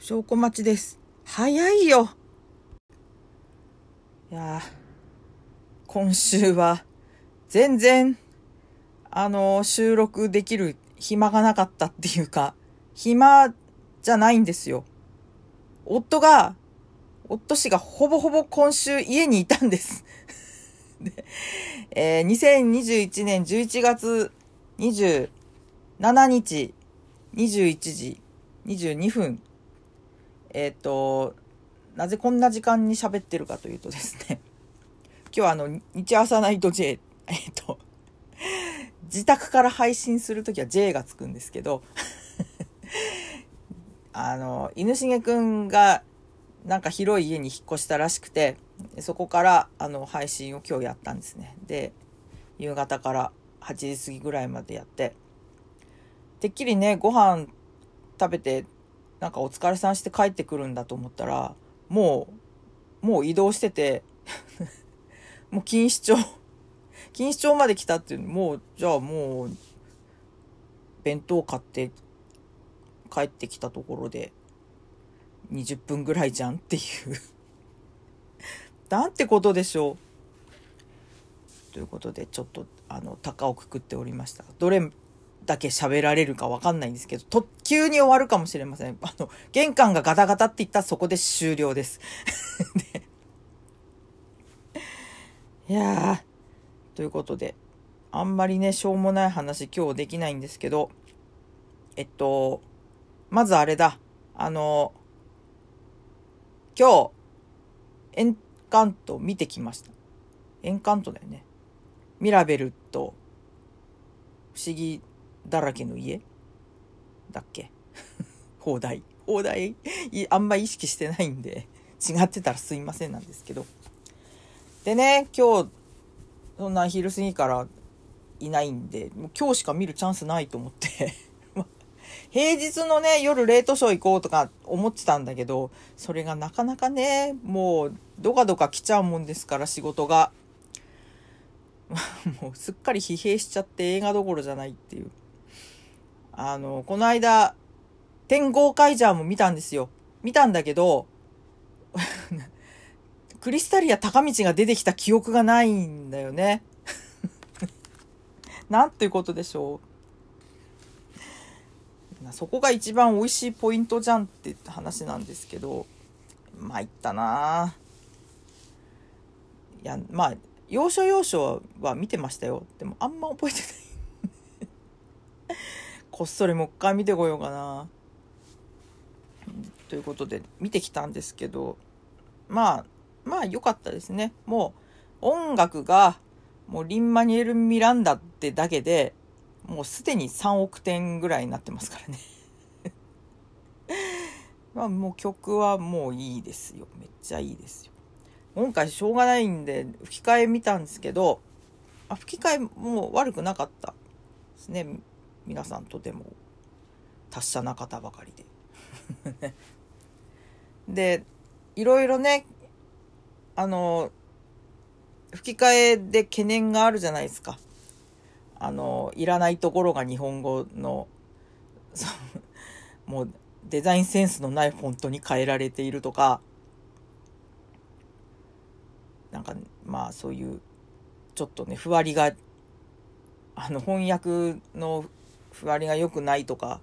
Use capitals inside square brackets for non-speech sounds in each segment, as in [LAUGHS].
証拠待ちです。早いよ。いや今週は全然、あの収録できる暇がなかったっていうか、暇じゃないんですよ。夫が、夫氏がほぼほぼ今週家にいたんです。[LAUGHS] でえー2021年11月27日21時22分えっ、となぜこんな時間に喋ってるかというとですね [LAUGHS] 今日はあの日朝ナイト J えっ、と自宅から配信するときは J がつくんですけど [LAUGHS] あの犬重くんがなんか広い家に引っ越したらしくてそこからあの配信を今日やったんですね。で夕方から8時過ぎぐらいまでやっててっきりねご飯食べてなんかお疲れさんして帰ってくるんだと思ったらもうもう移動してて [LAUGHS] もう錦糸町錦糸町まで来たっていうもうじゃあもう弁当買って帰ってきたところで20分ぐらいじゃんっていう。[LAUGHS] なんてことでしょう。ということでちょっとあの高をくくっておりました。どれだけ喋られるかわかんないんですけどと急に終わるかもしれません。あの玄関がガタガタって言ったらそこで終了です。[LAUGHS] でいやー。ということであんまりねしょうもない話今日できないんですけどえっとまずあれだ。あの今日エンカント見てきました。エンカントだよね。ミラベルと不思議だらけの家。だっけ？[LAUGHS] 放題。放題？あんま意識してないんで違ってたらすいませんなんですけど。でね今日そんな昼過ぎからいないんでもう今日しか見るチャンスないと思って。[LAUGHS] 平日のね夜レートショー行こうとか思ってたんだけどそれがなかなかねもうどかどか来ちゃうもんですから仕事が。[LAUGHS] もうすっかり疲弊しちゃって映画どころじゃないっていう。あのこの間天豪カイジャーも見たんですよ。見たんだけど [LAUGHS] クリスタリア高道が出てきた記憶がないんだよね。[LAUGHS] なんていうことでしょう。そこが一番美味しいポイントじゃんって話なんですけど参ったな。いやまあ要所要所は見てましたよ。でもあんま覚えてない。こっそりもう一回見てこようかな。ということで見てきたんですけどまあまあ良かったですね。もう音楽がもうリン・マニエル・ミランダってだけでもうすでに3億点ぐらいになってますからね。[LAUGHS] まあもう曲はもういいですよ。めっちゃいいですよ。今回しょうがないんで吹き替え見たんですけどあ吹き替えもう悪くなかったですね。皆さんとても達者な方ばかりで。[LAUGHS] でいろいろねあの吹き替えで懸念があるじゃないですか。あのいらないところが日本語の [LAUGHS] もうデザインセンスのないフォントに変えられているとか。なんかまあそういうちょっとねふわりがあの翻訳のふわりが良くないとか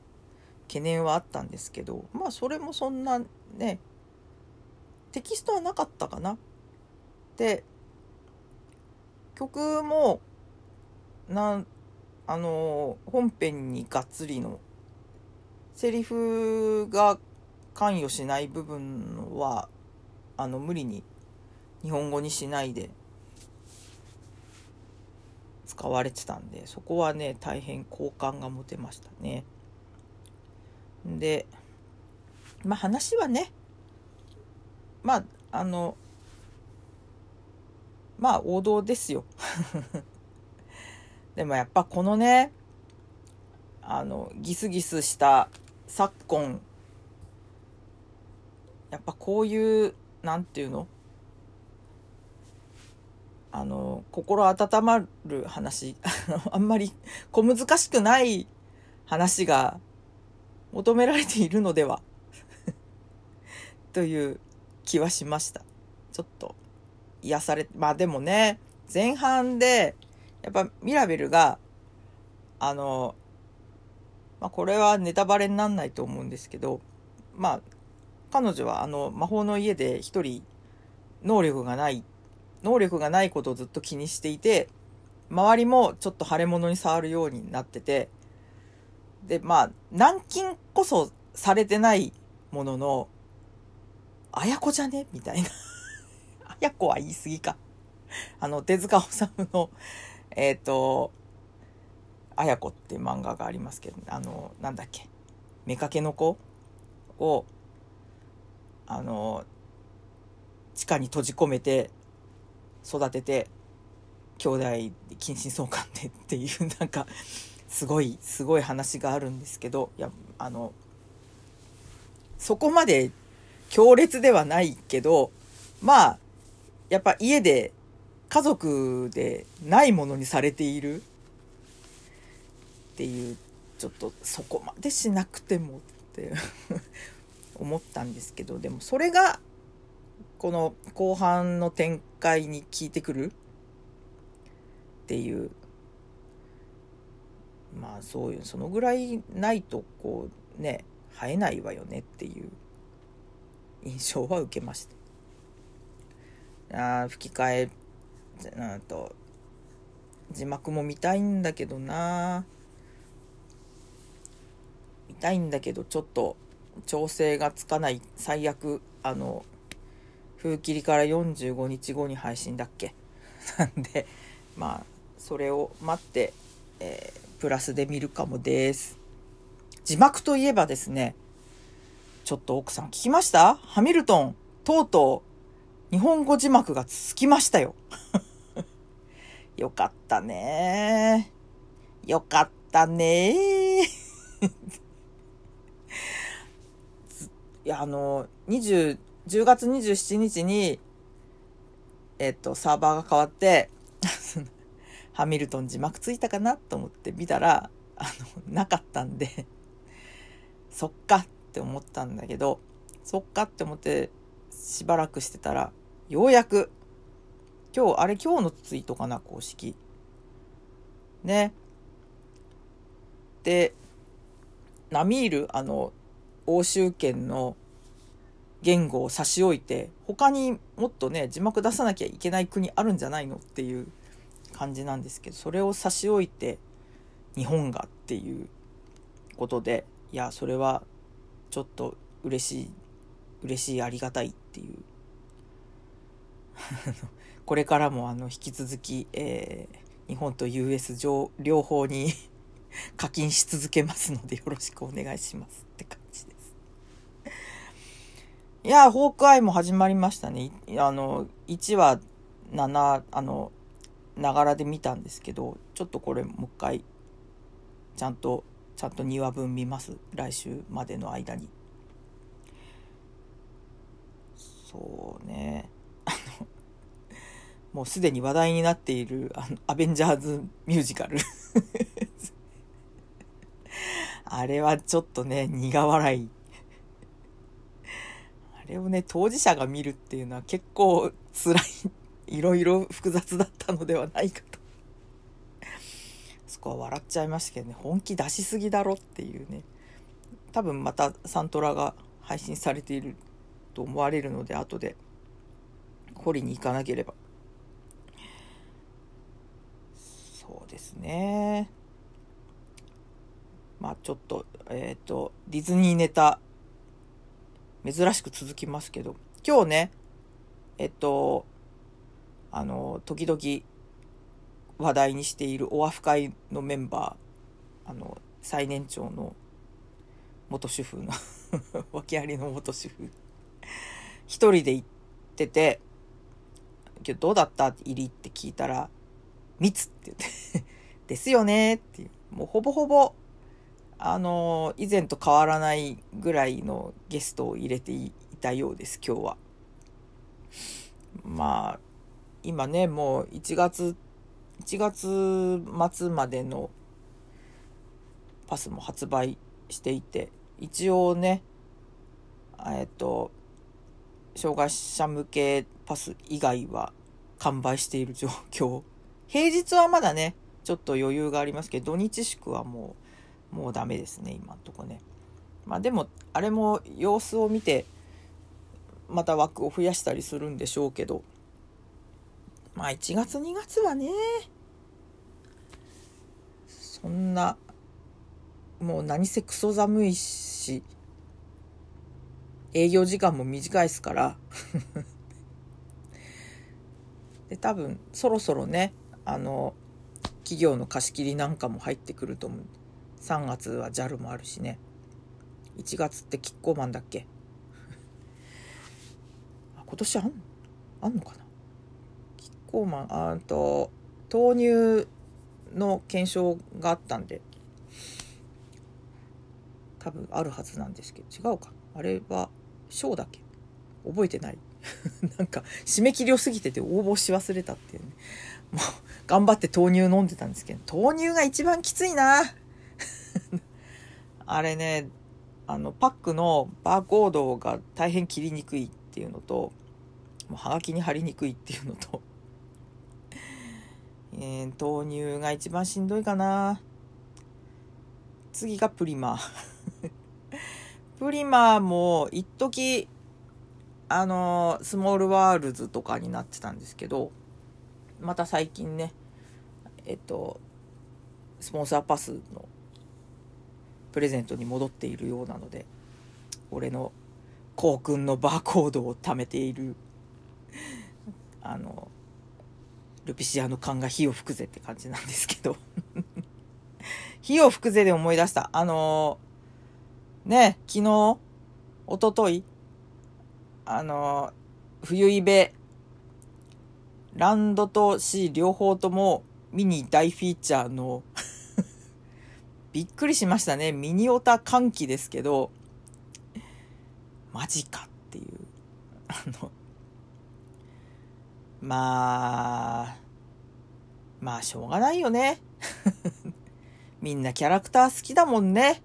懸念はあったんですけどまあそれもそんなねテキストはなかったかな。で曲もなんあの本編にがっつりのセリフが関与しない部分はあの無理に日本語にしないで使われてたんでそこはね大変好感が持てましたね。でまあ話はねまああのまあ王道ですよ。[LAUGHS] でもやっぱこのねあのギスギスした昨今やっぱこういうなんていうのあの心温まる話 [LAUGHS] あんまり小難しくない話が求められているのでは [LAUGHS] という気はしました。ちょっと癒され、まあでもね、前半で、やっぱミラベルが、あの、まあこれはネタバレになんないと思うんですけど、まあ、彼女はあの魔法の家で一人能力がないって、能力がないことをずっと気にしていて、周りもちょっと腫れ物に触るようになってて、で、まあ、軟禁こそされてないものの、あやこじゃね？みたいな。[LAUGHS] あやこは言い過ぎか。あの、手塚治虫の、えっ、ー、と、あやこって漫画がありますけど、あの、なんだっけ？妾の子？を、あの、地下に閉じ込めて、育てて、兄弟近親相関でっていう、なんか、すごい、すごい話があるんですけど、いや、あの、そこまで強烈ではないけど、まあ、やっぱ家で家族でないものにされているっていうちょっとそこまでしなくてもって [LAUGHS] 思ったんですけどでもそれがこの後半の展開に効いてくるっていう。まあそういうそのぐらいないとこうね生えないわよねっていう印象は受けました。あ吹き替えなんと字幕も見たいんだけどな。見たいんだけどちょっと調整がつかない。最悪あの風切りから45日後に配信だっけ？[LAUGHS] なんでまあそれを待って、えー、プラスで見るかもです。字幕といえばですねちょっと奥さん聞きました？ハミルトンとうとう日本語字幕がつきましたよ。[LAUGHS] よかったね。よかったね。[LAUGHS] いや、あの、20、10月27日に、えっと、サーバーが変わって、[LAUGHS] ハミルトン字幕ついたかなと思って見たら、あの、なかったんでそっかって思ったんだけど、そっかって思ってしばらくしてたら、ようやく今日、あれ今日のツイートかな、公式。ね。で、ナミール、あの、欧州圏の言語を差し置いて、他にもっとね、字幕出さなきゃいけない国あるんじゃないのっていう感じなんですけど、それを差し置いて、日本がっていうことで、いや、それはちょっと嬉しい、嬉しい、ありがたいっていう [LAUGHS] これからもあの引き続き、えー、日本と US 上両方に [LAUGHS] 課金し続けますのでよろしくお願いします。いや、ホークアイも始まりましたね。あの、1話7、あの、ながらで見たんですけど、ちょっとこれもう一回、ちゃんと、ちゃんと2話分見ます。来週までの間に。そうね。もうすでに話題になっているあのアベンジャーズミュージカルあれはちょっとね、苦笑い。あれをね、当事者が見るっていうのは結構辛い、いろいろ複雑だったのではないかと。そこは笑っちゃいましたけどね、本気出しすぎだろっていうね。多分またサントラが配信されていると思われるので、後で掘りに行かなければそうですね。まあちょっと、えっ、ー、と、ディズニーネタ、珍しく続きますけど、今日ね、えっと、あの、時々話題にしているオアフ会のメンバー、あの、最年長の元主婦の [LAUGHS] 訳ありの元主婦、一人で行ってて、今日どうだった？って入りって聞いたら、密って言って [LAUGHS] ですよねっていう。もうほぼほぼ、あの、以前と変わらないぐらいのゲストを入れていたようです、今日は。まあ、今ね、もう1月、1月末までのパスも発売していて、一応ね、えっと、障害者向けパス以外は完売している状況。平日はまだね、ちょっと余裕がありますけど、土日祝はもう、もうダメですね、今んとこね。まあでも、あれも様子を見て、また枠を増やしたりするんでしょうけど、まあ1月2月はね、そんな、もう何せクソ寒いし、営業時間も短いですから。[LAUGHS] で多分そろそろねあの企業の貸し切りなんかも入ってくると思う。3月は JAL もあるしね。1月ってキッコーマンだっけ？[LAUGHS] 今年あんあんのかな？キッコーマンあと豆乳の検証があったんで。多分あるはずなんですけど。違うか。あれはショーだけ？覚えてない。[LAUGHS] なんか締め切りを過ぎてて応募し忘れたっていうね。もう頑張って豆乳飲んでたんですけど。豆乳が一番きついな。あれねあのパックのバーコードが大変切りにくいっていうのともうはがきに貼りにくいっていうのと、[LAUGHS] えー、豆乳が一番しんどいかな。次がプリマ [LAUGHS] プリマも一時あのスモールワールズとかになってたんですけどまた最近ねえっとスポンサーパスのプレゼントに戻っているようなので俺のコウ君のバーコードを貯めているあのルピシアの缶が火を吹くぜって感じなんですけど。[LAUGHS] 火を吹くぜで思い出した。あのね、昨日、おととい、あの、冬イベ、ランドと C 両方ともミニ大フィーチャーのびっくりしましたね。ミニオタ歓喜ですけど、マジかっていう。あの、まあ、まあしょうがないよね。[LAUGHS] みんなキャラクター好きだもんね。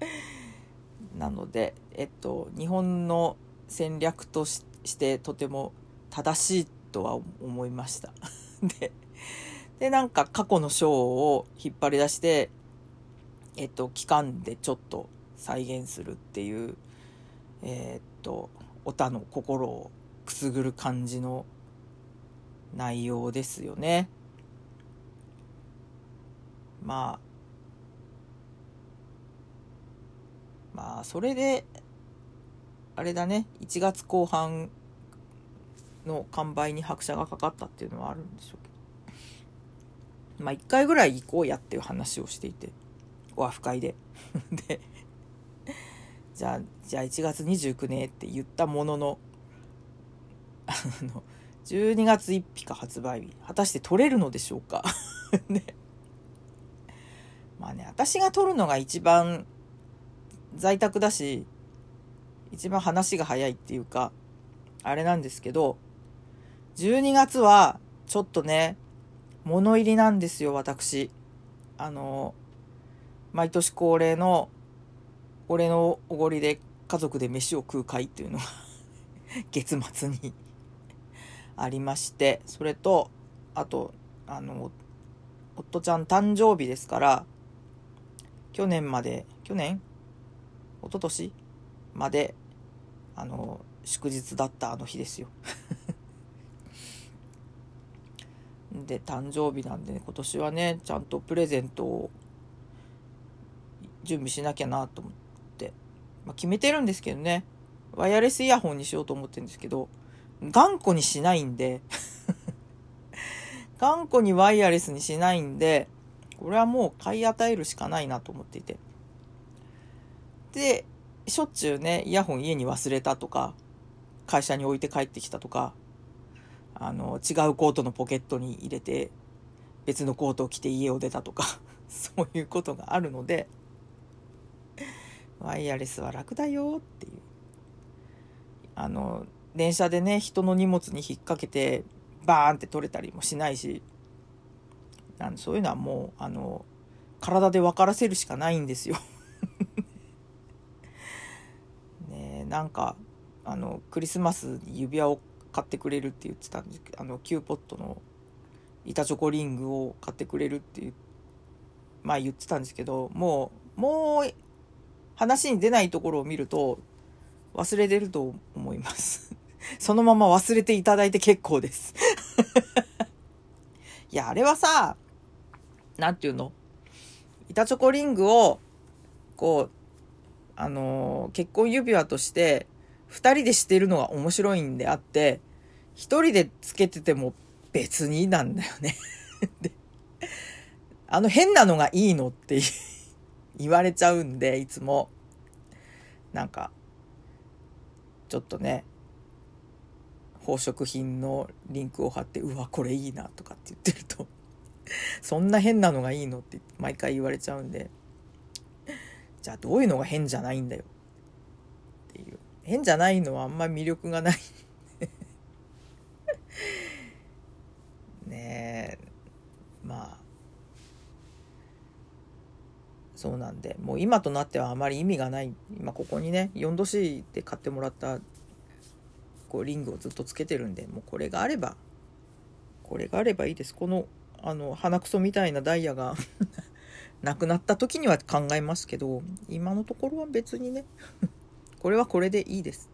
[LAUGHS] なので、えっと、日本の戦略としてとても正しいとは思いました。[LAUGHS] で、で、なんか過去の章を引っ張り出して、えっと、期間でちょっと再現するっていう、えー、っと、おたの心をくすぐる感じの内容ですよね。まあ、まあそれであれだね1月後半の完売に拍車がかかったっていうのはあるんでしょうけどまあ1回ぐらい行こうやっていう話をしていてオアフ会で。[LAUGHS] でじゃあじゃあ1月29ねって言ったもののあの12月1日か発売日果たして取れるのでしょうか？[LAUGHS] ねまあね私が取るのが一番在宅だし、一番話が早いっていうか、あれなんですけど、12月は、ちょっとね、物入りなんですよ、私。あの、毎年恒例の、俺のおごりで家族で飯を食う会っていうのが [LAUGHS] 月末に [LAUGHS] ありまして、それと、あと、あの、夫ちゃん誕生日ですから、去年まで、去年？一昨年まであの祝日だったあの日ですよ [LAUGHS] で誕生日なんで、ね、今年はねちゃんとプレゼントを準備しなきゃなと思って、まあ、決めてるんですけどね。ワイヤレスイヤホンにしようと思ってるんですけど頑固にしないんで。[LAUGHS] 頑固にワイヤレスにしないんでこれはもう買い与えるしかないなと思っていて。で、しょっちゅうね、イヤホン家に忘れたとか、会社に置いて帰ってきたとか、あの、違うコートのポケットに入れて、別のコートを着て家を出たとか、[LAUGHS] そういうことがあるので、ワイヤレスは楽だよっていう。あの、電車でね、人の荷物に引っ掛けて、バーンって取れたりもしないし、あのそういうのはもう、あの、体で分からせるしかないんですよ [LAUGHS] ねなんかあのクリスマスに指輪を買ってくれるって言ってたんですけどあのキューポットの板チョコリングを買ってくれるって言,、まあ、言ってたんですけどもうもう話に出ないところを見ると忘れてると思います。[LAUGHS] そのまま忘れていただいて結構です。[LAUGHS] いやあれはさなんていうの？板チョコリングをこうあのー、結婚指輪として2人でしてるのが面白いんであって1人でつけてても別になんだよね。[LAUGHS] であの変なのがいいのって [LAUGHS] 言われちゃうんでいつも。なんかちょっとね宝飾品のリンクを貼ってうわこれいいなとかって言ってると。[LAUGHS] そんな変なのがいいのって毎回言われちゃうんで。じゃあどういうのが変じゃないんだよ。変じゃないのはあんまり魅力がない。[LAUGHS] ねえ。まあ。そうなんで。もう今となってはあまり意味がない。今ここにね 4°C で買ってもらったこうリングをずっとつけてるんでもうこれがあれば。これがあればいいです。このあの鼻くそみたいなダイヤが [LAUGHS] 亡くなった時には考えますけど今のところは別にね。これはこれでいいです。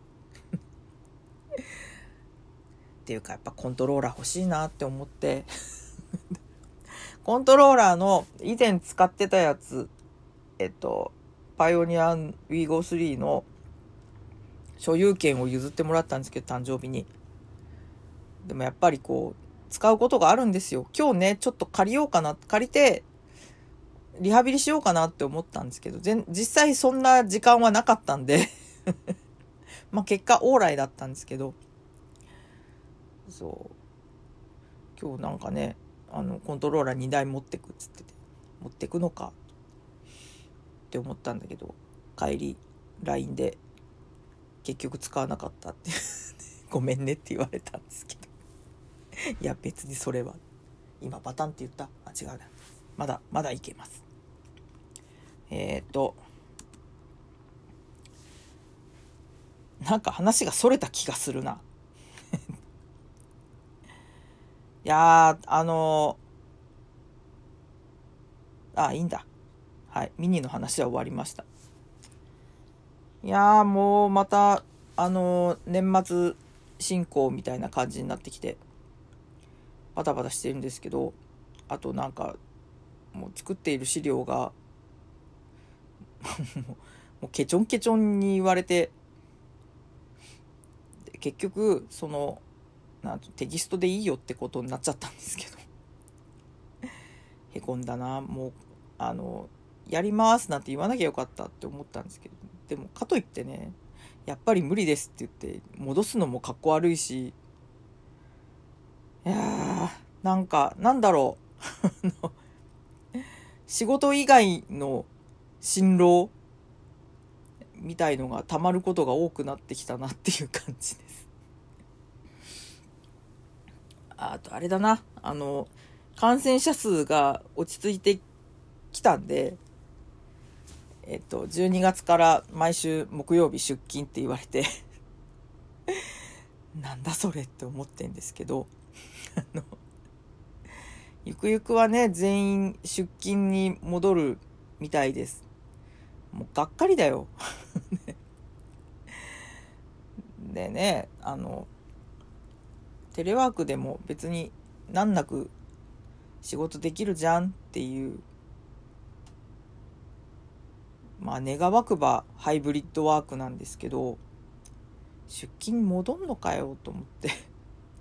[LAUGHS] っていうかやっぱコントローラー欲しいなって思って。[LAUGHS] コントローラーの以前使ってたやつえっとパイオニアン WeGo3 の所有権を譲ってもらったんですけど誕生日に。でもやっぱりこう使うことがあるんですよ。今日ねちょっと借りようかな借りてリハビリしようかなって思ったんですけど、実際そんな時間はなかったんで。[LAUGHS] まあ結果オーライだったんですけど、そう。今日なんかね、あの、コントローラー2台持ってくっつってて、持ってくのかって思ったんだけど、帰り、LINE で、結局使わなかったって [LAUGHS] ごめんねって言われたんですけど。いや別にそれは今バタンって言った。あ違うな。まだまだいけます。えっ、と、なんか話がそれた気がするな。[LAUGHS] いやー、あのー、あ、いいんだ。はい、ミニの話は終わりました。いやー、もうまた、あのー、年末進行みたいな感じになってきて、バタバタしてるんですけど、あとなんか、もう作っている資料が [LAUGHS] もうケチョンケチョンに言われて結局そのなんテキストでいいよってことになっちゃったんですけど。[LAUGHS] へこんだな。もうあのやりますなんて言わなきゃよかったって思ったんですけど。でもかといってねやっぱり無理ですって言って戻すのもかっこ悪いし。いやーなんかなんだろう。[LAUGHS] 仕事以外の辛労みたいのがたまることが多くなってきたなっていう感じです。あとあれだな、あの、感染者数が落ち着いてきたんで、えっと、12月から毎週木曜日出勤って言われて [LAUGHS] なんだそれって思ってんですけど、[LAUGHS] あの、ゆくゆくはね、全員出勤に戻るみたいです。もうがっかりだよ。[LAUGHS] でねあのテレワークでも別に難なく仕事できるじゃんっていうまあ願わくばハイブリッドワークなんですけど出勤戻んのかよと思って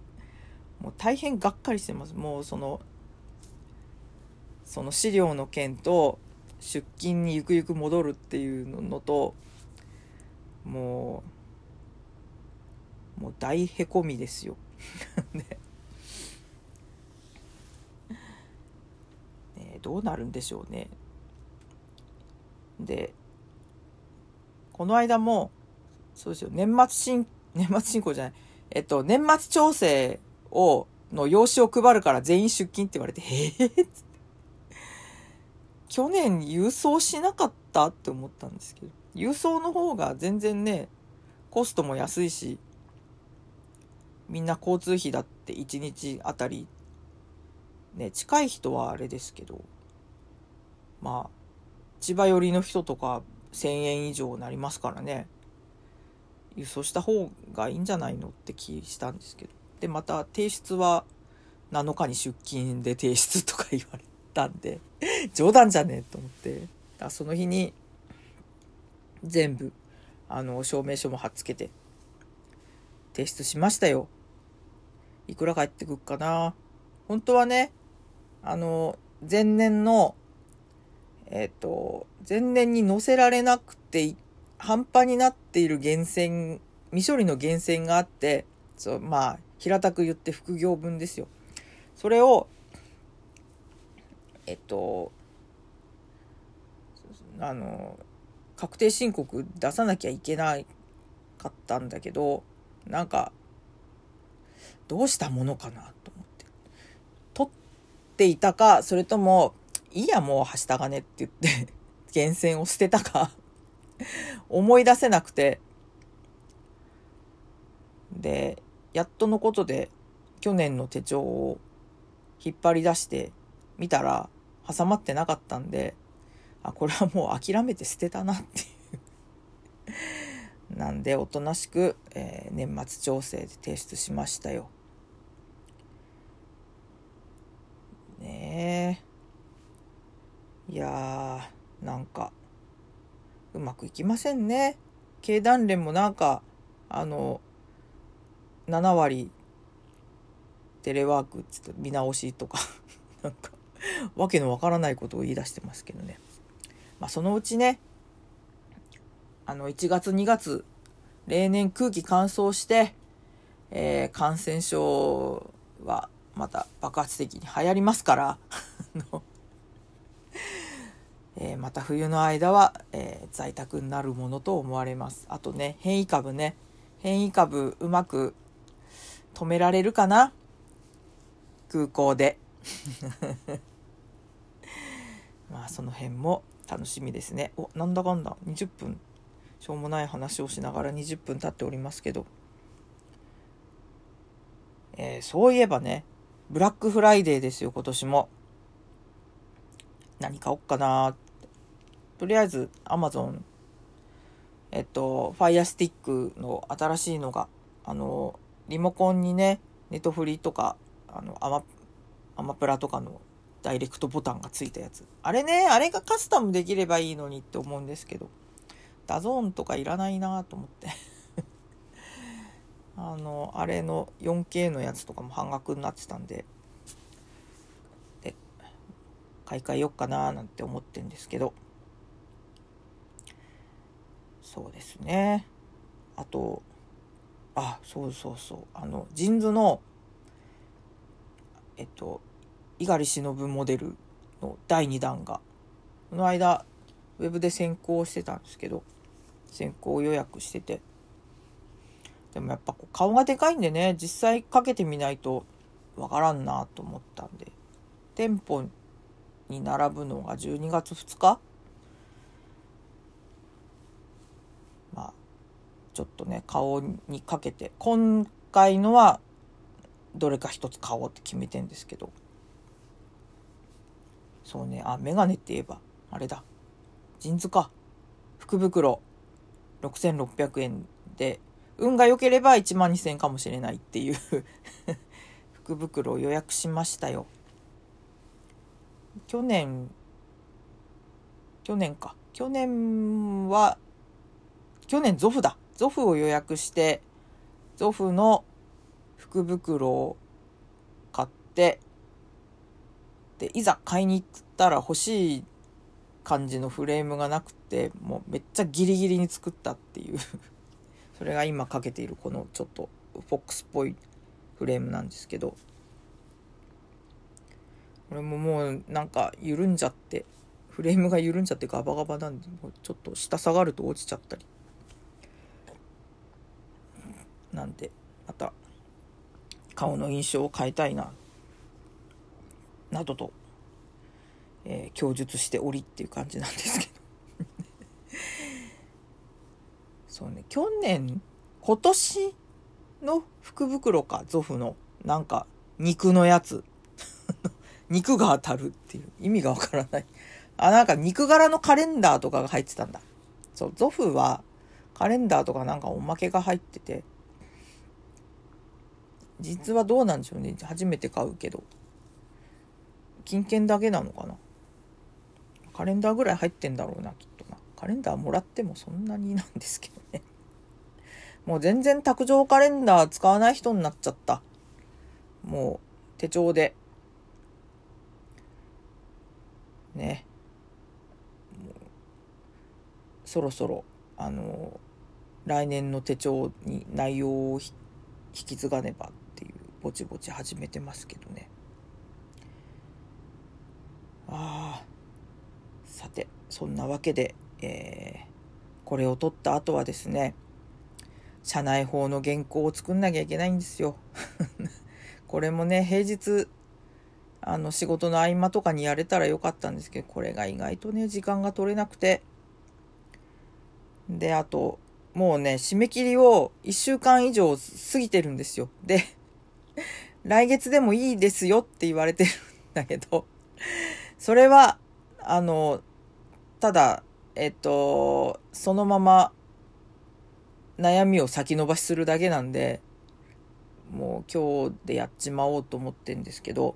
[LAUGHS] もう大変がっかりしてます。もうそのその資料の件と出勤にゆくゆく戻るっていうのともうもう大へこみですよ。[LAUGHS] ね。ねどうなるんでしょうね。でこの間もそうですよ年末進年末進行じゃない。えっと年末調整をの用紙を配るから全員出勤って言われて「へえ」っつって。去年郵送しなかった？って思ったんですけど、郵送の方が全然ね、コストも安いしみんな交通費だって1日あたり。ね近い人はあれですけど。まあ千葉寄りの人とか1,000円以上なりますからね。輸送した方がいいんじゃないのって気したんですけど。でまた提出は7日に出勤で提出とか言われたんで。[LAUGHS] 冗談じゃねえと思って。だその日に全部あの証明書も貼っつけて提出しましたよ。いくら返ってくっかな。本当はねあの前年のえっ、と前年に載せられなくて半端になっている源泉未処理の源泉があってそうまあ平たく言って副業分ですよ。それをえっとあの確定申告出さなきゃいけなかったんだけどなんかどうしたものかなと思って。取っていたかそれともいいやもうはした金って言って [LAUGHS] 源泉を捨てたか [LAUGHS] 思い出せなくて。でやっとのことで去年の手帳を引っ張り出して見たら挟まってなかったんであこれはもう諦めて捨てたなっていう。なんでおとなしく、えー、年末調整で提出しましたよ。ねえ。いやーなんかうまくいきませんね。経団連もなんかあの7割テレワークっつって見直しとか [LAUGHS] なんかわけのわからないことを言い出してますけどね。まあそのうちねあの1月2月例年空気乾燥して、えー、感染症はまた爆発的に流行りますから [LAUGHS] えー、また冬の間は、えー、在宅になるものと思われます。あとね変異株ね。変異株うまく止められるかな？空港で。[LAUGHS] まあその辺も楽しみですね。おなんだかんだ。20分。しょうもない話をしながら20分経っておりますけど、えー、そういえばねブラックフライデーですよ今年も。何買おっかな。とりあえずアマゾンえっとファイアスティックの新しいのがあのリモコンにねネトフリとかあのアマアマプラとかのダイレクトボタンがついたやつ。あれねあれがカスタムできればいいのにって思うんですけど。ダゾーンとかいらないなと思って。[LAUGHS] あのあれの 4K のやつとかも半額になってたんで。で買い替えよっかななんて思ってんですけど。そうですね。あとあそうそうそう。あのジンズのえっと猪狩忍モデルの第2弾がこの間ウェブで先行してたんですけど先行予約してて。でもやっぱ顔がでかいんでね実際かけてみないとわからんなと思ったんで。店舗に並ぶのが12月2日？まあちょっとね顔にかけて。今回のはどれか一つ買おうって決めてんですけど。そうねあメガネって言えばあれだ。ジンズか。福袋。6600円で。運が良ければ1万2000円かもしれないっていう。[LAUGHS] 福袋を予約しましたよ。去年。去年か。去年は去年ゾフだ。ゾフを予約してゾフの福袋を買ってでいざ買いに行ったら欲しい感じのフレームがなくてもうめっちゃギリギリに作ったっていう。[LAUGHS] それが今かけているこのちょっとフォックスっぽいフレームなんですけど。これももうなんか緩んじゃってフレームが緩んじゃってガバガバなんでもうちょっと下下がると落ちちゃったり。なんでまた顔の印象を変えたいな。などとえー、供述しておりっていう感じなんですけど [LAUGHS] そうね去年今年の福袋か、ゾフの、なんか、肉のやつ。[LAUGHS] 肉が当たるっていう意味がわからない。あ、なんか肉柄のカレンダーとかが入ってたんだ。そう、ゾフはカレンダーとかなんかおまけが入ってて、実はどうなんでしょうね。初めて買うけど。金券だけなのかな。カレンダーぐらい入ってんだろうな、きっとな。カレンダーもらってもそんなになんですけどね。[LAUGHS] もう全然卓上カレンダー使わない人になっちゃった。もう手帳で。ね。そろそろ、あの、来年の手帳に内容を引き継がねばっていうぼちぼち始めてますけどね。ああ。さて、そんなわけで、えー、これを取った後はですね、社内法の原稿を作んなきゃいけないんですよ。[LAUGHS] これもね、平日、あの、仕事の合間とかにやれたらよかったんですけど、これが意外とね、時間が取れなくて。で、あと、もうね、締め切りを1週間以上過ぎてるんですよ。で、来月でもいいですよって言われてるんだけど、それは、あの、ただ、えっと、そのまま悩みを先延ばしするだけなんで、もう今日でやっちまおうと思ってんですけど、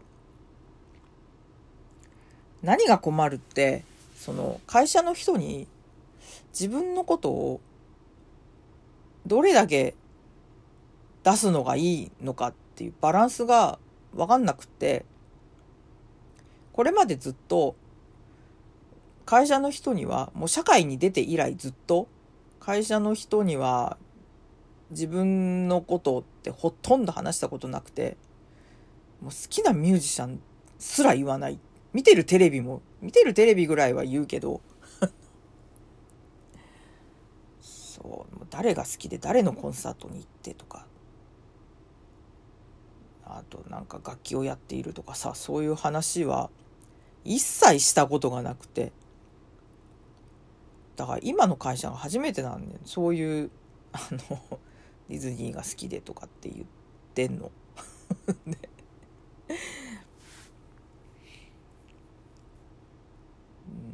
何が困るって、その会社の人に自分のことをどれだけ出すのがいいのかっていうバランスがわかんなくって、これまでずっと会社の人にはもう社会に出て以来ずっと会社の人には自分のことってほとんど話したことなくてもう好きなミュージシャンすら言わない。見てるテレビも見てるテレビぐらいは言うけど [LAUGHS] そう誰が好きで誰のコンサートに行ってとか。あとなんか楽器をやっているとかさそういう話は一切したことがなくて。だから今の会社が初めてなんでそういうあの [LAUGHS] ディズニーが好きでとかって言ってんの。[LAUGHS]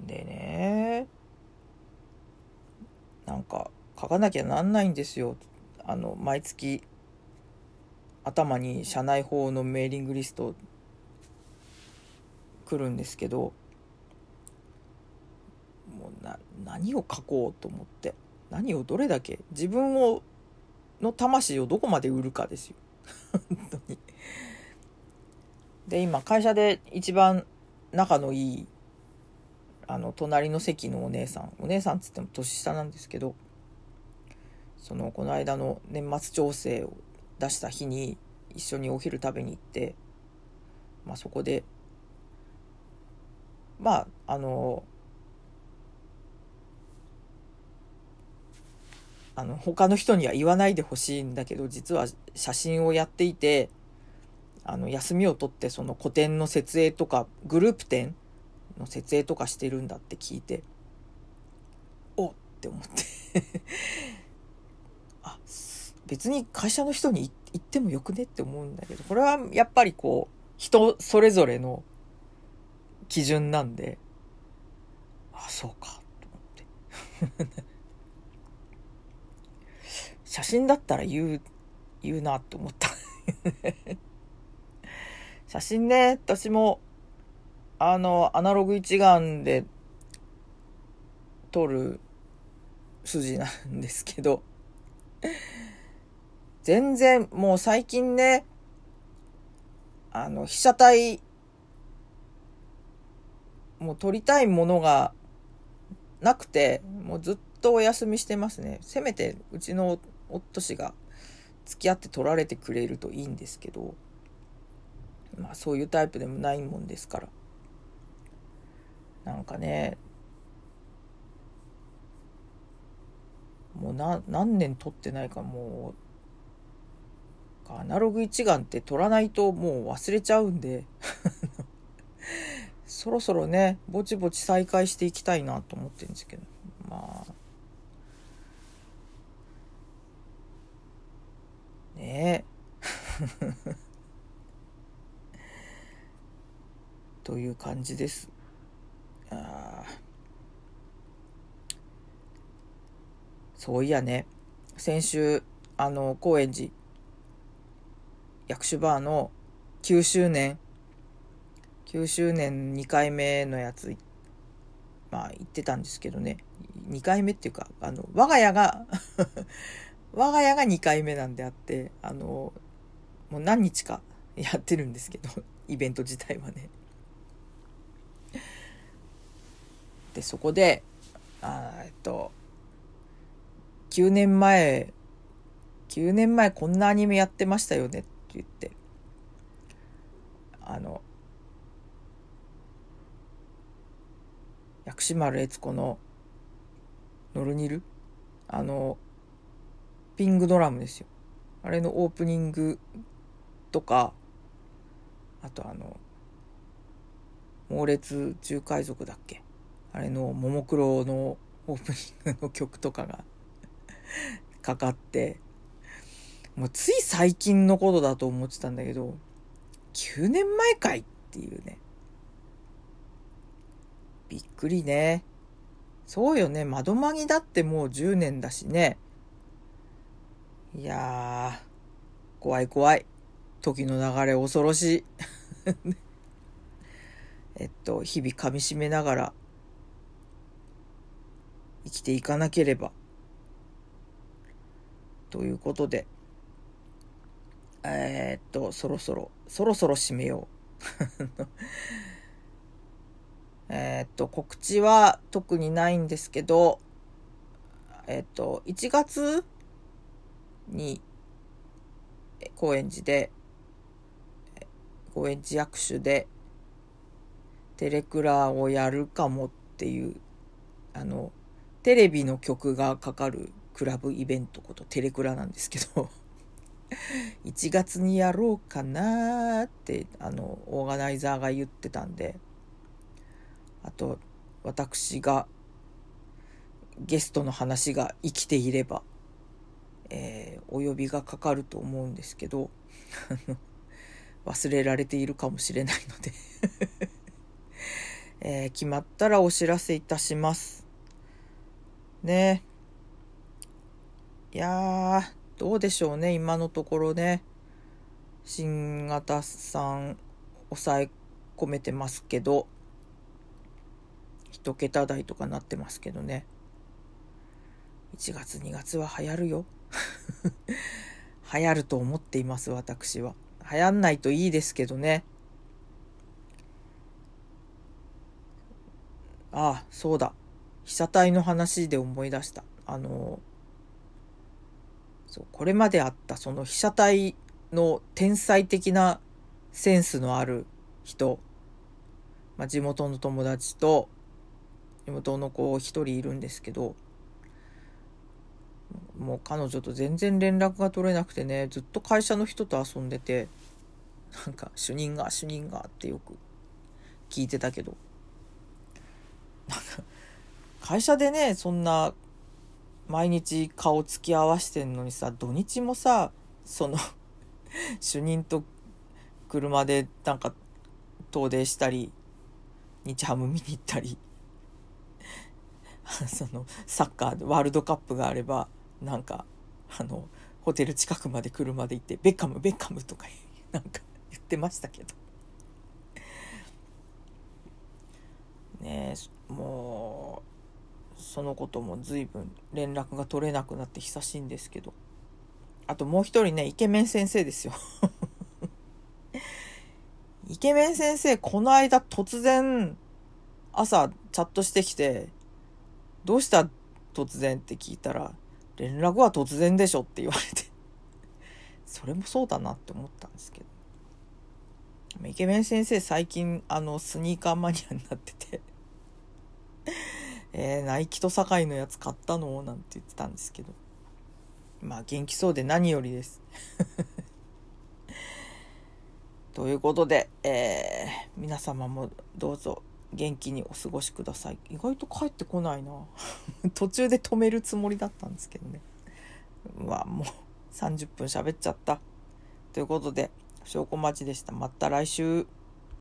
でねなんか書かなきゃなんないんですよ。あの毎月頭に社内法のメーリングリスト来るんですけど何を書こうと思って何をどれだけ自分をの魂をどこまで売るかですよ。本当に。で今会社で一番仲のいいあの隣の席のお姉さんお姉さんっつっても年下なんですけどそのこの間の年末調整を出した日に一緒にお昼食べに行って、まあ、そこでまああのあの他の人には言わないでほしいんだけど実は写真をやっていてあの休みを取ってその個展の設営とかグループ展の設営とかしてるんだって聞いておって思って。[LAUGHS] あ別に会社の人に言ってもよくねって思うんだけどこれはやっぱりこう人それぞれの基準なんであそうかと思って。写真だったら言う、言うなって思った。[LAUGHS] 写真ね、私も、あの、アナログ一眼で撮る筋なんですけど、全然、もう最近ね、あの、被写体、もう撮りたいものがなくて、もうずっとお休みしてますね。せめて、うちの夫氏が付き合って取られてくれるといいんですけどまあそういうタイプでもないもんですから。なんかねもうな何年撮ってないかもうアナログ一眼って撮らないともう忘れちゃうんで [LAUGHS] そろそろねぼちぼち再開していきたいなと思ってるんですけど。まあね。[LAUGHS] という感じです。あそういやね。先週あの高円寺薬種バーの9周年。9周年2回目のやつまあ言ってたんですけどね。2回目っていうかあの我が家が我が家が2回目なんであってあのもう何日か [LAUGHS] やってるんですけど [LAUGHS] イベント自体はね。でそこであえっと9年前9年前こんなアニメやってましたよねって言ってあの薬師丸悦子のノルニル？あのピングドラムですよ。あれのオープニングとかあとあの猛烈中海賊だっけ？あれのももクロのオープニングの曲とかが [LAUGHS] かかってもうつい最近のことだと思ってたんだけど9年前かいっていうね。びっくりね。そうよね。窓マギだってもう10年だしね。いやー怖い怖い。時の流れ恐ろしい。[LAUGHS] えっと日々かみしめながら生きていかなければ。ということでえー、っとそろそろそろそろ締めよう。[LAUGHS] えっと告知は特にないんですけどえっと1月に高円寺で高円寺役所でテレクラをやるかもっていうあのテレビの曲がかかるクラブイベントことテレクラなんですけど [LAUGHS] 1月にやろうかなってあのオーガナイザーが言ってたんであと私がゲストの話が生きていれば、えー、お呼びがかかると思うんですけど [LAUGHS] 忘れられているかもしれないので [LAUGHS] えー、決まったらお知らせいたします。ねいやー、どうでしょうね、今のところね。新型さん抑え込めてますけど、一桁台とかなってますけどね。1月2月は流行るよ。流行ると思っています、私は。流行んないといいですけどね。ああ、そうだ。被写体の話で思い出した。あの、そうこれまであったその被写体の天才的なセンスのある人、まあ、地元の友達と地元の子一人いるんですけどもう彼女と全然連絡が取れなくてねずっと会社の人と遊んでてなんか主任が主任がってよく聞いてたけど。なんか会社でねそんな毎日顔つき合わしてんのにさ土日もさその主任と車でなんか遠出したり日ハム見に行ったりそのサッカーワールドカップがあればなんかあのホテル近くまで車で行って「ベッカムベッカム」とかなんか言ってましたけど。ねもうそのことも随分連絡が取れなくなって久しいんですけど。あともう一人ねイケメン先生ですよ。[LAUGHS] イケメン先生この間突然朝チャットしてきて「どうした突然」って聞いたら「連絡は突然でしょ」って言われて。[LAUGHS] それもそうだなって思ったんですけど。イケメン先生最近あのスニーカーマニアになってて。[LAUGHS] えー、ナイキと堺のやつ買ったの？なんて言ってたんですけど。まあ元気そうで何よりです。[LAUGHS] ということで、えー、皆様もどうぞ元気にお過ごしください意外と帰ってこないな [LAUGHS] 途中で止めるつもりだったんですけどねうわもう30分喋っちゃったということで、証拠待ちでした。また来週。